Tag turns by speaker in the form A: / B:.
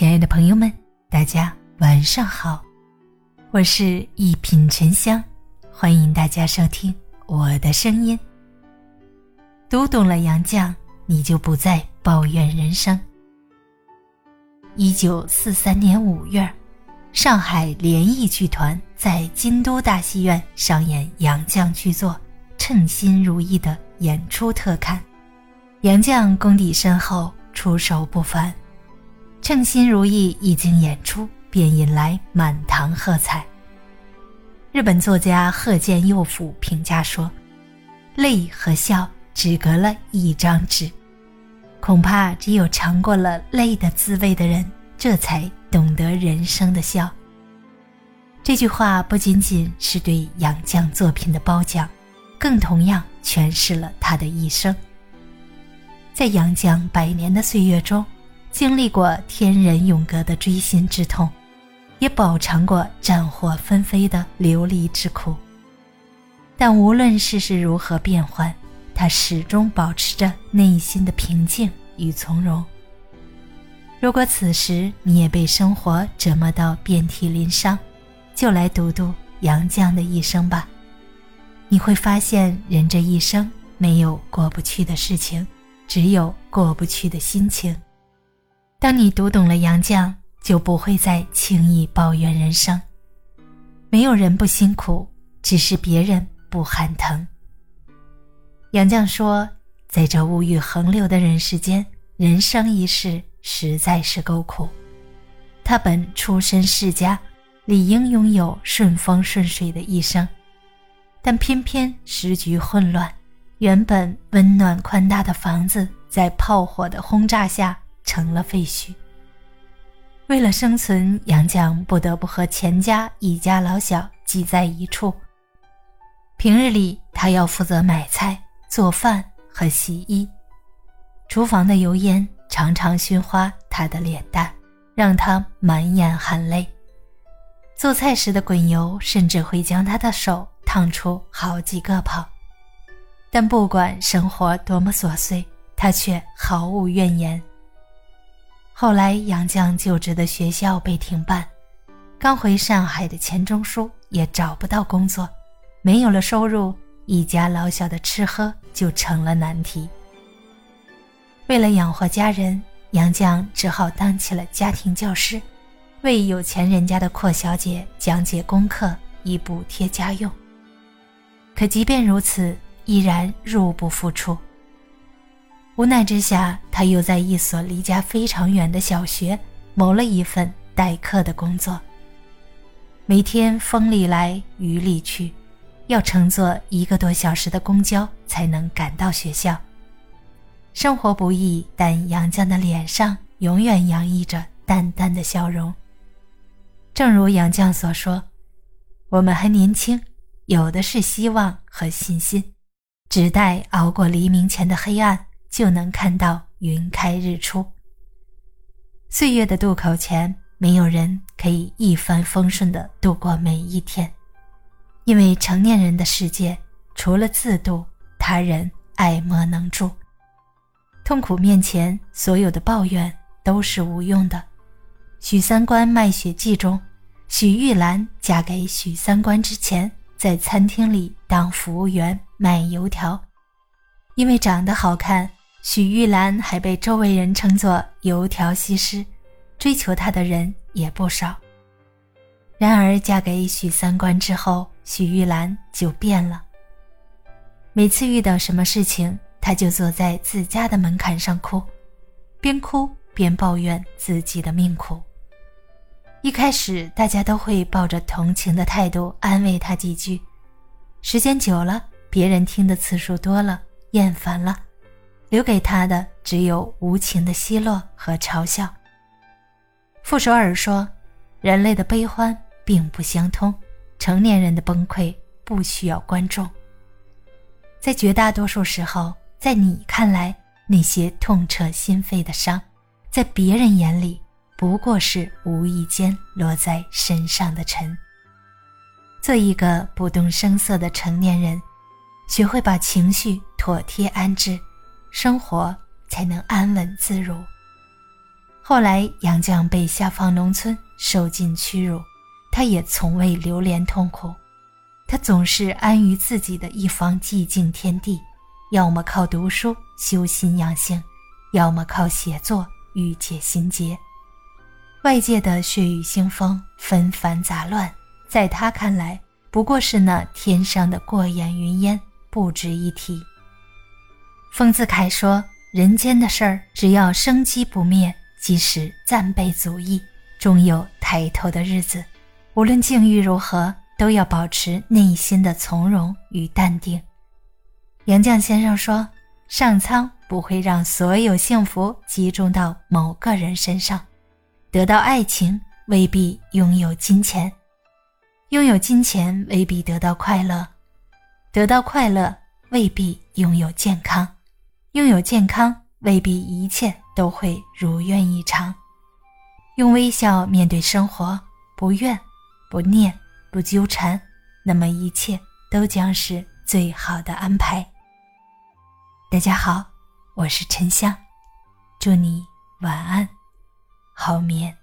A: 亲爱的朋友们，大家晚上好，我是一品沉香，欢迎大家收听我的声音。读懂了杨绛，你就不再抱怨人生。一九四三年五月，上海联谊剧团在京都大戏院上演杨绛剧作《称心如意》的演出特刊。杨绛功底深厚，出手不凡。称心如意一经演出，便引来满堂喝彩。日本作家鹤见佑辅评价说：“泪和笑只隔了一张纸，恐怕只有尝过了泪的滋味的人，这才懂得人生的笑。”这句话不仅仅是对杨绛作品的褒奖，更同样诠释了他的一生。在杨绛百年的岁月中。经历过天人永隔的锥心之痛，也饱尝过战火纷飞的流离之苦。但无论世事如何变幻，他始终保持着内心的平静与从容。如果此时你也被生活折磨到遍体鳞伤，就来读读杨绛的一生吧。你会发现，人这一生没有过不去的事情，只有过不去的心情。当你读懂了杨绛，就不会再轻易抱怨人生。没有人不辛苦，只是别人不喊疼。杨绛说：“在这物欲横流的人世间，人生一世实在是够苦。他本出身世家，理应拥有顺风顺水的一生，但偏偏时局混乱，原本温暖宽大的房子在炮火的轰炸下。”成了废墟。为了生存，杨绛不得不和钱家一家老小挤在一处。平日里，他要负责买菜、做饭和洗衣，厨房的油烟常常熏花他的脸蛋，让他满眼含泪。做菜时的滚油甚至会将他的手烫出好几个泡。但不管生活多么琐碎，他却毫无怨言。后来，杨绛就职的学校被停办，刚回上海的钱钟书也找不到工作，没有了收入，一家老小的吃喝就成了难题。为了养活家人，杨绛只好当起了家庭教师，为有钱人家的阔小姐讲解功课，以补贴家用。可即便如此，依然入不敷出。无奈之下，他又在一所离家非常远的小学谋了一份代课的工作。每天风里来雨里去，要乘坐一个多小时的公交才能赶到学校。生活不易，但杨绛的脸上永远洋溢着淡淡的笑容。正如杨绛所说：“我们还年轻，有的是希望和信心，只待熬过黎明前的黑暗。”就能看到云开日出。岁月的渡口前，没有人可以一帆风顺地度过每一天，因为成年人的世界，除了自渡，他人爱莫能助。痛苦面前，所有的抱怨都是无用的。许三观卖血记中，许玉兰嫁给许三观之前，在餐厅里当服务员卖油条，因为长得好看。许玉兰还被周围人称作“油条西施”，追求她的人也不少。然而，嫁给许三观之后，许玉兰就变了。每次遇到什么事情，她就坐在自家的门槛上哭，边哭边抱怨自己的命苦。一开始，大家都会抱着同情的态度安慰她几句，时间久了，别人听的次数多了，厌烦了。留给他的只有无情的奚落和嘲笑。傅首尔说：“人类的悲欢并不相通，成年人的崩溃不需要观众。在绝大多数时候，在你看来那些痛彻心扉的伤，在别人眼里不过是无意间落在身上的尘。做一个不动声色的成年人，学会把情绪妥帖安置。”生活才能安稳自如。后来杨绛被下放农村，受尽屈辱，他也从未流连痛苦，他总是安于自己的一方寂静天地，要么靠读书修心养性，要么靠写作郁结心结。外界的血雨腥风、纷繁杂乱，在他看来不过是那天上的过眼云烟，不值一提。丰子恺说：“人间的事儿，只要生机不灭，即使暂被阻抑，终有抬头的日子。无论境遇如何，都要保持内心的从容与淡定。”杨绛先生说：“上苍不会让所有幸福集中到某个人身上，得到爱情未必拥有金钱，拥有金钱未必得到快乐，得到快乐未必拥有健康。”拥有健康未必一切都会如愿以偿，用微笑面对生活，不怨不念不纠缠，那么一切都将是最好的安排。大家好，我是沉香，祝你晚安，好眠。